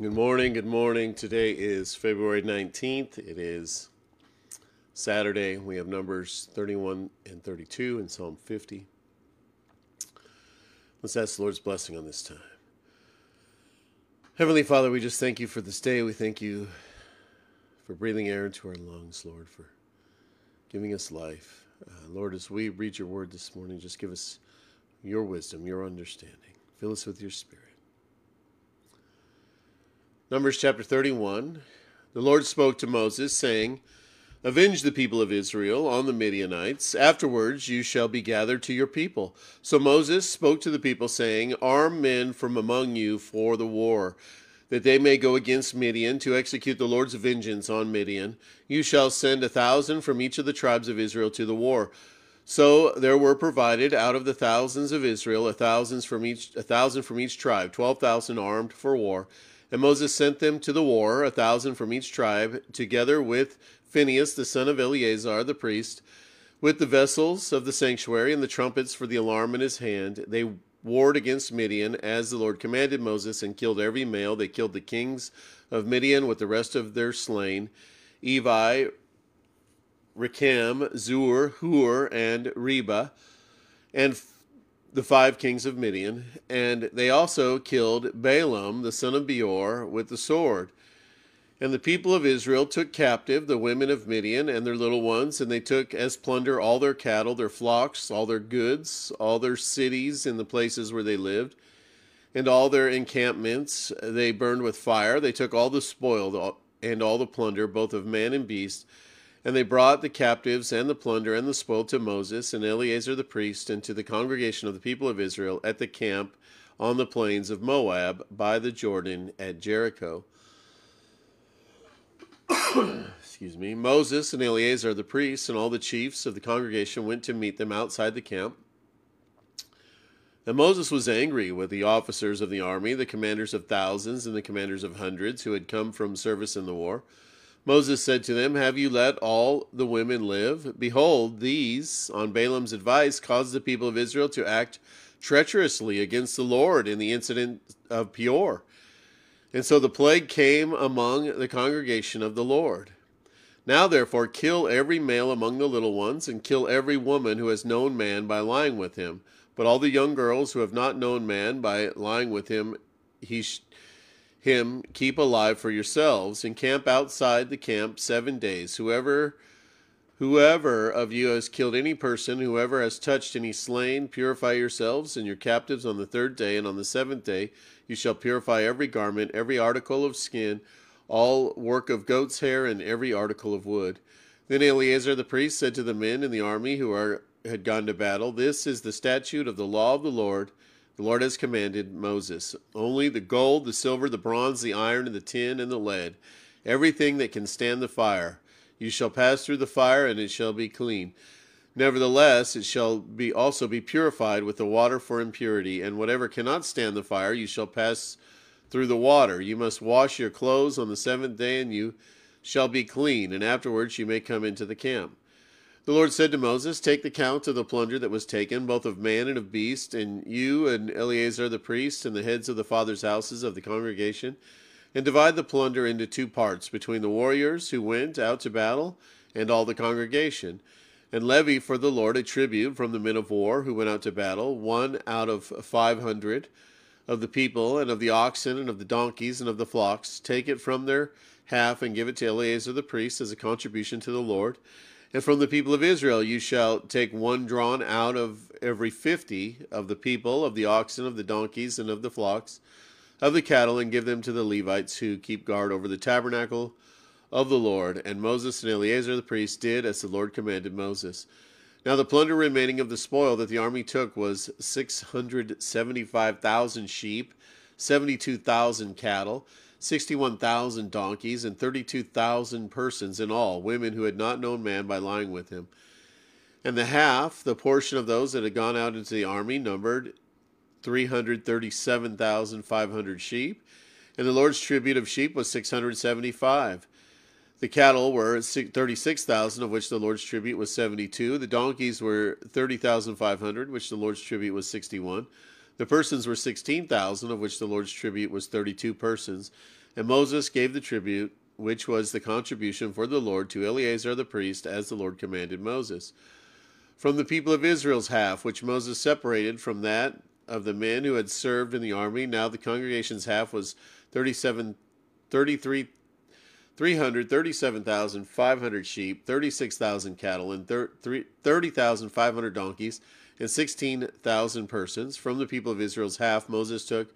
Good morning. Good morning. Today is February 19th. It is Saturday. We have Numbers 31 and 32 and Psalm 50. Let's ask the Lord's blessing on this time. Heavenly Father, we just thank you for this day. We thank you for breathing air into our lungs, Lord, for giving us life. Uh, Lord, as we read your word this morning, just give us your wisdom, your understanding. Fill us with your spirit. Numbers chapter 31. The Lord spoke to Moses, saying, Avenge the people of Israel on the Midianites. Afterwards you shall be gathered to your people. So Moses spoke to the people, saying, Arm men from among you for the war, that they may go against Midian to execute the Lord's vengeance on Midian. You shall send a thousand from each of the tribes of Israel to the war. So there were provided out of the thousands of Israel a thousand from each a thousand from each tribe, twelve thousand armed for war. And Moses sent them to the war, a thousand from each tribe, together with Phinehas the son of Eleazar the priest, with the vessels of the sanctuary and the trumpets for the alarm in his hand. They warred against Midian as the Lord commanded Moses and killed every male. They killed the kings of Midian with the rest of their slain Evi, Rekem, Zur, Hur, and Reba, and the five kings of Midian, and they also killed Balaam the son of Beor with the sword. And the people of Israel took captive the women of Midian and their little ones, and they took as plunder all their cattle, their flocks, all their goods, all their cities in the places where they lived, and all their encampments they burned with fire. They took all the spoil and all the plunder, both of man and beast, and they brought the captives and the plunder and the spoil to Moses and Eleazar the priest and to the congregation of the people of Israel at the camp on the plains of Moab by the Jordan at Jericho. Excuse me. Moses and Eleazar the priests and all the chiefs of the congregation went to meet them outside the camp. And Moses was angry with the officers of the army, the commanders of thousands and the commanders of hundreds who had come from service in the war. Moses said to them, Have you let all the women live? Behold, these, on Balaam's advice, caused the people of Israel to act treacherously against the Lord in the incident of Peor. And so the plague came among the congregation of the Lord. Now, therefore, kill every male among the little ones, and kill every woman who has known man by lying with him. But all the young girls who have not known man by lying with him, he sh- him keep alive for yourselves and camp outside the camp seven days. Whoever whoever of you has killed any person whoever has touched any slain purify yourselves and your captives on the third day and on the seventh day you shall purify every garment every article of skin all work of goat's hair and every article of wood. Then eleazar the priest said to the men in the army who are had gone to battle this is the statute of the law of the lord the Lord has commanded Moses only the gold, the silver, the bronze, the iron, and the tin, and the lead, everything that can stand the fire. You shall pass through the fire, and it shall be clean. Nevertheless, it shall be also be purified with the water for impurity, and whatever cannot stand the fire, you shall pass through the water. You must wash your clothes on the seventh day, and you shall be clean, and afterwards you may come into the camp. The Lord said to Moses, Take the count of the plunder that was taken, both of man and of beast, and you and Eleazar the priest and the heads of the fathers' houses of the congregation, and divide the plunder into two parts between the warriors who went out to battle and all the congregation. And levy for the Lord a tribute from the men of war who went out to battle, one out of five hundred of the people, and of the oxen, and of the donkeys, and of the flocks. Take it from their half, and give it to Eleazar the priest as a contribution to the Lord. And from the people of Israel you shall take one drawn out of every fifty of the people, of the oxen, of the donkeys, and of the flocks, of the cattle, and give them to the Levites who keep guard over the tabernacle of the Lord. And Moses and Eleazar the priest did as the Lord commanded Moses. Now the plunder remaining of the spoil that the army took was six hundred seventy-five thousand sheep, seventy-two thousand cattle, 61,000 donkeys, and 32,000 persons in all, women who had not known man by lying with him. And the half, the portion of those that had gone out into the army, numbered 337,500 sheep, and the Lord's tribute of sheep was 675. The cattle were 36,000, of which the Lord's tribute was 72. The donkeys were 30,500, which the Lord's tribute was 61. The persons were 16,000, of which the Lord's tribute was 32 persons. And Moses gave the tribute, which was the contribution for the Lord, to Eleazar the priest, as the Lord commanded Moses. From the people of Israel's half, which Moses separated from that of the men who had served in the army, now the congregation's half was 37, 33, 337,500 sheep, 36,000 cattle, and 30,500 donkeys, and 16,000 persons. From the people of Israel's half, Moses took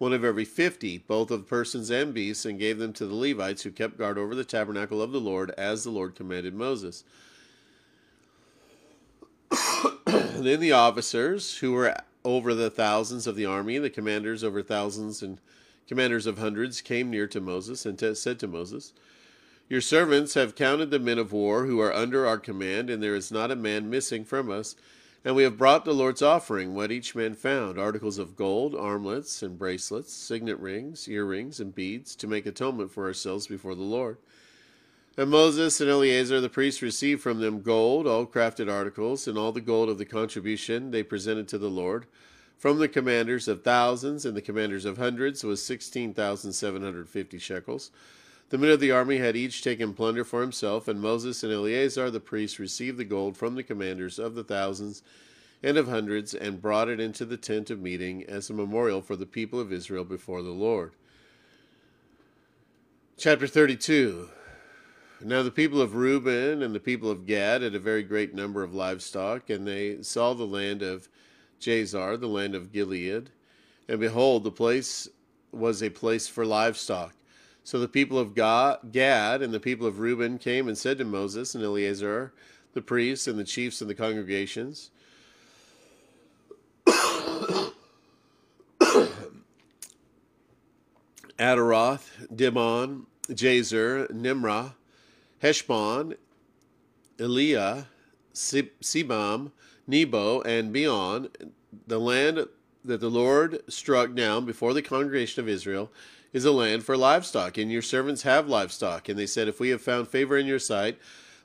one of every fifty, both of persons and beasts, and gave them to the Levites who kept guard over the tabernacle of the Lord, as the Lord commanded Moses. then the officers, who were over the thousands of the army, the commanders over thousands and commanders of hundreds came near to Moses and t- said to Moses, Your servants have counted the men of war who are under our command, and there is not a man missing from us. And we have brought the Lord's offering, what each man found articles of gold, armlets and bracelets, signet rings, earrings, and beads, to make atonement for ourselves before the Lord. And Moses and Eleazar the priest received from them gold, all crafted articles, and all the gold of the contribution they presented to the Lord from the commanders of thousands and the commanders of hundreds was 16,750 shekels. The men of the army had each taken plunder for himself, and Moses and Eleazar the priest received the gold from the commanders of the thousands and of hundreds, and brought it into the tent of meeting as a memorial for the people of Israel before the Lord. Chapter 32 Now the people of Reuben and the people of Gad had a very great number of livestock, and they saw the land of Jazer, the land of Gilead. And behold, the place was a place for livestock. So the people of Gad and the people of Reuben came and said to Moses and Eleazar, the priests and the chiefs of the congregations, Ataroth, Dibon, Jazer, Nimrah, Heshbon, Eliah, Sibam, Nebo, and beyond, the land that the Lord struck down before the congregation of Israel is a land for livestock, and your servants have livestock. And they said, If we have found favor in your sight,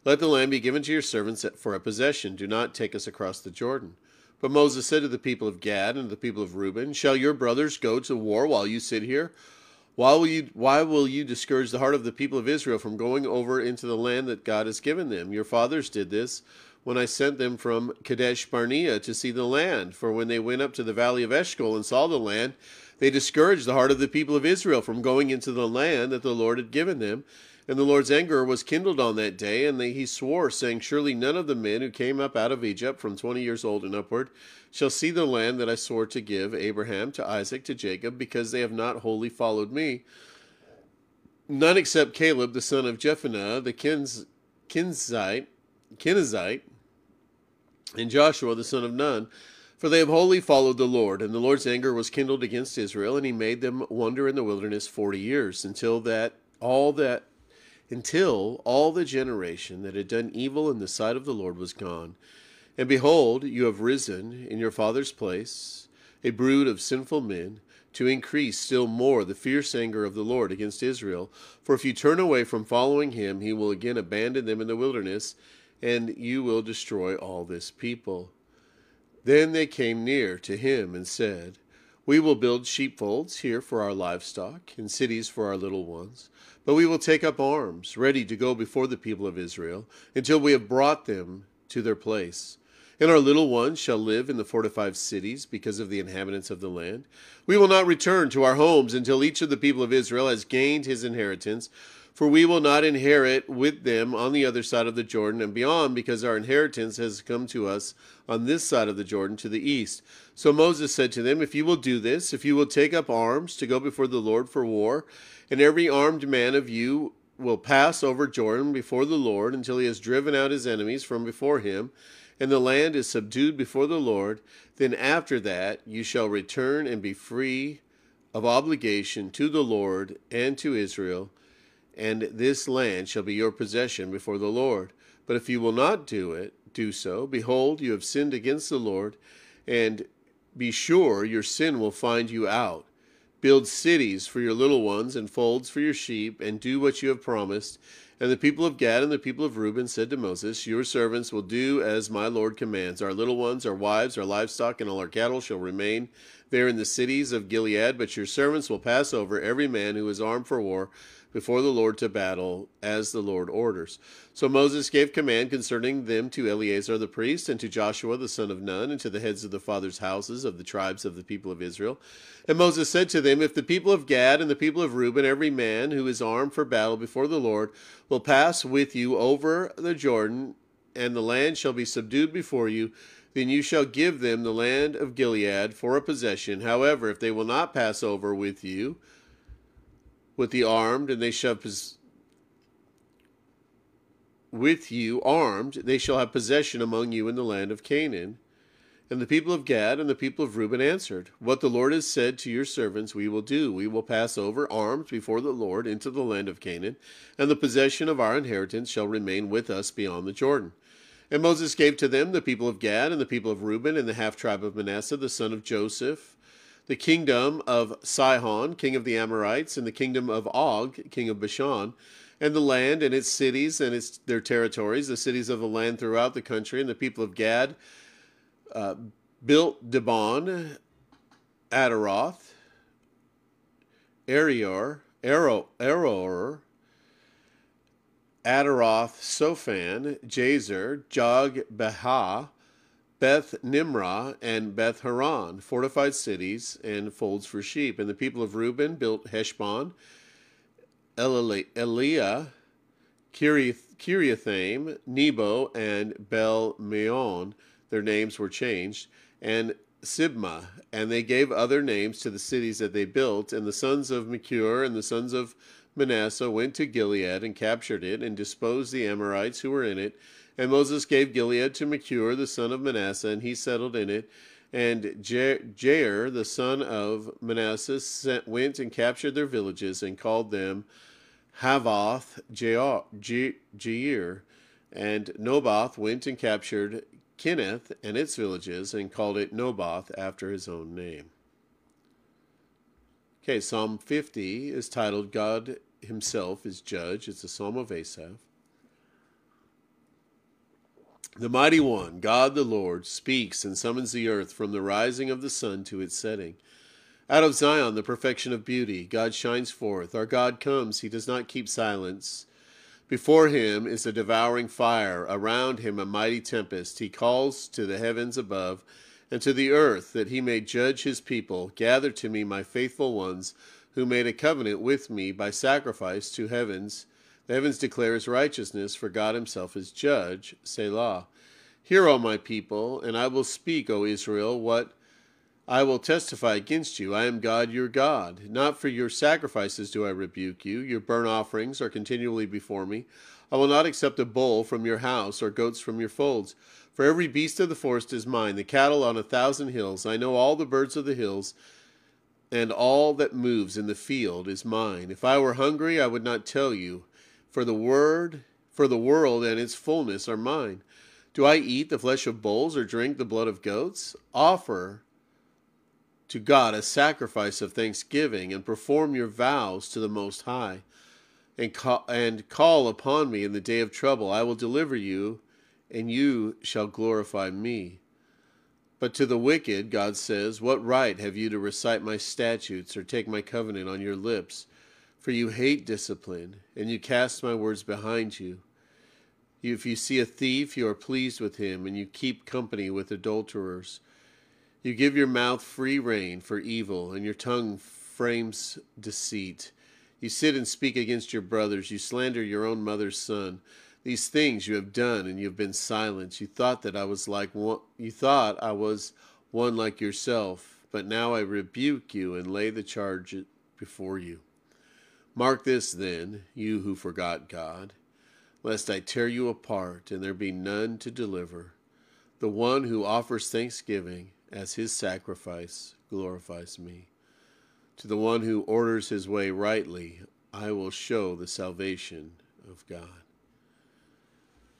let the land be given to your servants for a possession. Do not take us across the Jordan. But Moses said to the people of Gad and the people of Reuben, Shall your brothers go to war while you sit here? Why will you why will you discourage the heart of the people of Israel from going over into the land that God has given them? Your fathers did this when I sent them from Kadesh Barnea to see the land. For when they went up to the valley of Eshcol and saw the land, they discouraged the heart of the people of Israel from going into the land that the Lord had given them. And the Lord's anger was kindled on that day, and they, he swore, saying, Surely none of the men who came up out of Egypt from twenty years old and upward shall see the land that I swore to give Abraham, to Isaac, to Jacob, because they have not wholly followed me. None except Caleb, the son of Jephunneh, the Keniz, Kinsite, and Joshua the son of Nun. For they have wholly followed the Lord, and the Lord's anger was kindled against Israel, and he made them wander in the wilderness forty years, until that all that until all the generation that had done evil in the sight of the Lord was gone. And behold, you have risen in your father's place, a brood of sinful men, to increase still more the fierce anger of the Lord against Israel. For if you turn away from following him, he will again abandon them in the wilderness and you will destroy all this people. Then they came near to him and said, We will build sheepfolds here for our livestock, and cities for our little ones. But we will take up arms, ready to go before the people of Israel, until we have brought them to their place. And our little ones shall live in the fortified cities because of the inhabitants of the land. We will not return to our homes until each of the people of Israel has gained his inheritance for we will not inherit with them on the other side of the Jordan and beyond, because our inheritance has come to us on this side of the Jordan to the east. So Moses said to them, If you will do this, if you will take up arms to go before the Lord for war, and every armed man of you will pass over Jordan before the Lord until he has driven out his enemies from before him, and the land is subdued before the Lord, then after that you shall return and be free of obligation to the Lord and to Israel and this land shall be your possession before the Lord. But if you will not do it, do so, behold, you have sinned against the Lord, and be sure your sin will find you out. Build cities for your little ones and folds for your sheep, and do what you have promised. And the people of Gad and the people of Reuben said to Moses, Your servants will do as my Lord commands. Our little ones, our wives, our livestock, and all our cattle shall remain there in the cities of Gilead, but your servants will pass over every man who is armed for war before the Lord to battle, as the Lord orders. So Moses gave command concerning them to Eleazar the priest, and to Joshua the son of Nun, and to the heads of the fathers' houses of the tribes of the people of Israel. And Moses said to them, If the people of Gad and the people of Reuben, every man who is armed for battle before the Lord, will pass with you over the Jordan, and the land shall be subdued before you, then you shall give them the land of Gilead for a possession. However, if they will not pass over with you, with the armed, and they shall pos- with you armed, they shall have possession among you in the land of Canaan. And the people of Gad and the people of Reuben answered, What the Lord has said to your servants, we will do. We will pass over armed before the Lord into the land of Canaan, and the possession of our inheritance shall remain with us beyond the Jordan. And Moses gave to them the people of Gad and the people of Reuben and the half tribe of Manasseh, the son of Joseph, the kingdom of Sihon, king of the Amorites, and the kingdom of Og, king of Bashan, and the land and its cities and its their territories, the cities of the land throughout the country, and the people of Gad uh, built Dibon, Adaroth, Arior, Aror, Adaroth, Sophan, Jazer, Jog, Behah, Beth Nimrah and Beth Haran, fortified cities and folds for sheep. And the people of Reuben built Heshbon, Eliah, Kiriathaim, Nebo, and Bel Meon. Their names were changed, and Sibmah. And they gave other names to the cities that they built. And the sons of Machir and the sons of Manasseh went to Gilead and captured it and disposed the Amorites who were in it and Moses gave Gilead to Machir, the son of Manasseh, and he settled in it. And Jair, the son of Manasseh, sent, went and captured their villages and called them Havoth Jair. And Noboth went and captured Kinneth and its villages and called it Noboth after his own name. Okay, Psalm 50 is titled God Himself is Judge. It's a psalm of Asaph. The mighty one, God the Lord, speaks and summons the earth from the rising of the sun to its setting. Out of Zion, the perfection of beauty, God shines forth. Our God comes, he does not keep silence. Before him is a devouring fire, around him a mighty tempest. He calls to the heavens above and to the earth that he may judge his people. Gather to me my faithful ones, who made a covenant with me by sacrifice to heavens the heavens declare his righteousness, for God himself is judge. Selah. Hear, O my people, and I will speak, O Israel, what I will testify against you. I am God your God. Not for your sacrifices do I rebuke you. Your burnt offerings are continually before me. I will not accept a bull from your house or goats from your folds. For every beast of the forest is mine, the cattle on a thousand hills. I know all the birds of the hills, and all that moves in the field is mine. If I were hungry, I would not tell you for the word for the world and its fullness are mine. Do I eat the flesh of bulls or drink the blood of goats? Offer to God a sacrifice of thanksgiving and perform your vows to the Most High. And call, and call upon me in the day of trouble. I will deliver you, and you shall glorify me. But to the wicked, God says, What right have you to recite my statutes or take my covenant on your lips? For you hate discipline, and you cast my words behind you. If you see a thief, you are pleased with him, and you keep company with adulterers. You give your mouth free rein for evil, and your tongue frames deceit. You sit and speak against your brothers. You slander your own mother's son. These things you have done, and you have been silent. You thought that I was like one, you thought I was one like yourself, but now I rebuke you and lay the charge before you. Mark this then, you who forgot God, lest I tear you apart and there be none to deliver. The one who offers thanksgiving as his sacrifice glorifies me. To the one who orders his way rightly, I will show the salvation of God.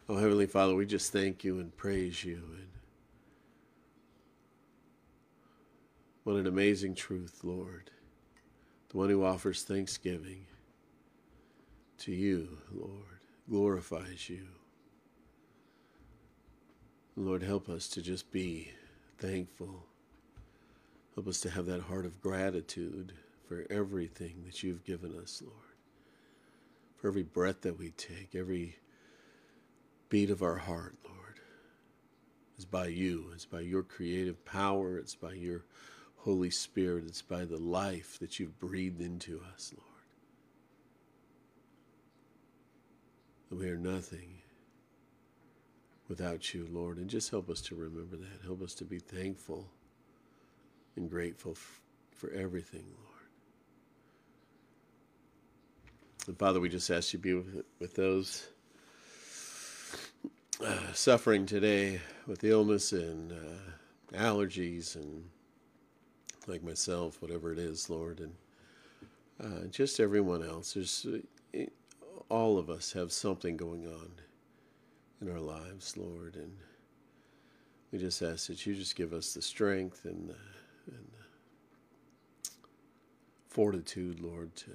Oh, Heavenly Father, we just thank you and praise you. And what an amazing truth, Lord the one who offers thanksgiving to you, Lord, glorifies you. Lord, help us to just be thankful. Help us to have that heart of gratitude for everything that you've given us, Lord. For every breath that we take, every beat of our heart, Lord, is by you. It's by your creative power. It's by your Holy Spirit. It's by the life that you've breathed into us, Lord. We are nothing without you, Lord. And just help us to remember that. Help us to be thankful and grateful f- for everything, Lord. And Father, we just ask you to be with, with those uh, suffering today with illness and uh, allergies and like myself, whatever it is, Lord, and uh, just everyone else. There's uh, all of us have something going on in our lives, Lord, and we just ask that you just give us the strength and, uh, and fortitude, Lord, to,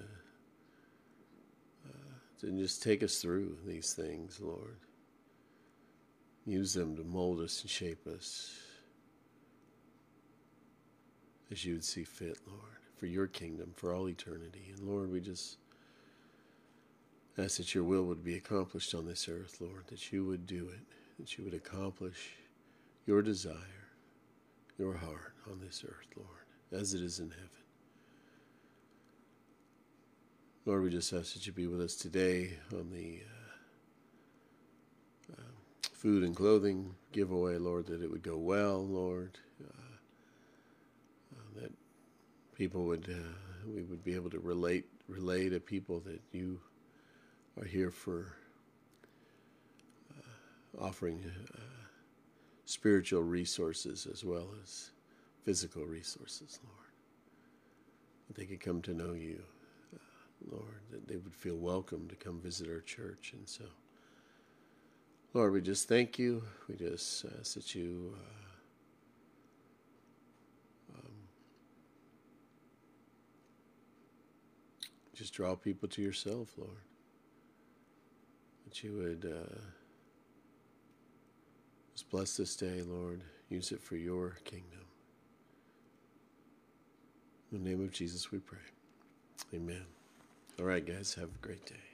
uh, to just take us through these things, Lord. Use them to mold us and shape us as you would see fit, Lord, for your kingdom, for all eternity. And Lord, we just ask that your will would be accomplished on this earth, Lord, that you would do it, that you would accomplish your desire, your heart on this earth, Lord, as it is in heaven. Lord, we just ask that you be with us today on the uh, uh, food and clothing giveaway, Lord, that it would go well, Lord. Uh, people would, uh, we would be able to relate, relay to people that you are here for uh, offering spiritual resources as well as physical resources, Lord. That they could come to know you. Lord, that they would feel welcome to come visit our church. And so, Lord, we just thank you. We just ask that you uh, um, just draw people to yourself, Lord. That you would uh, just bless this day, Lord. Use it for your kingdom. In the name of Jesus, we pray. Amen. All right, guys, have a great day.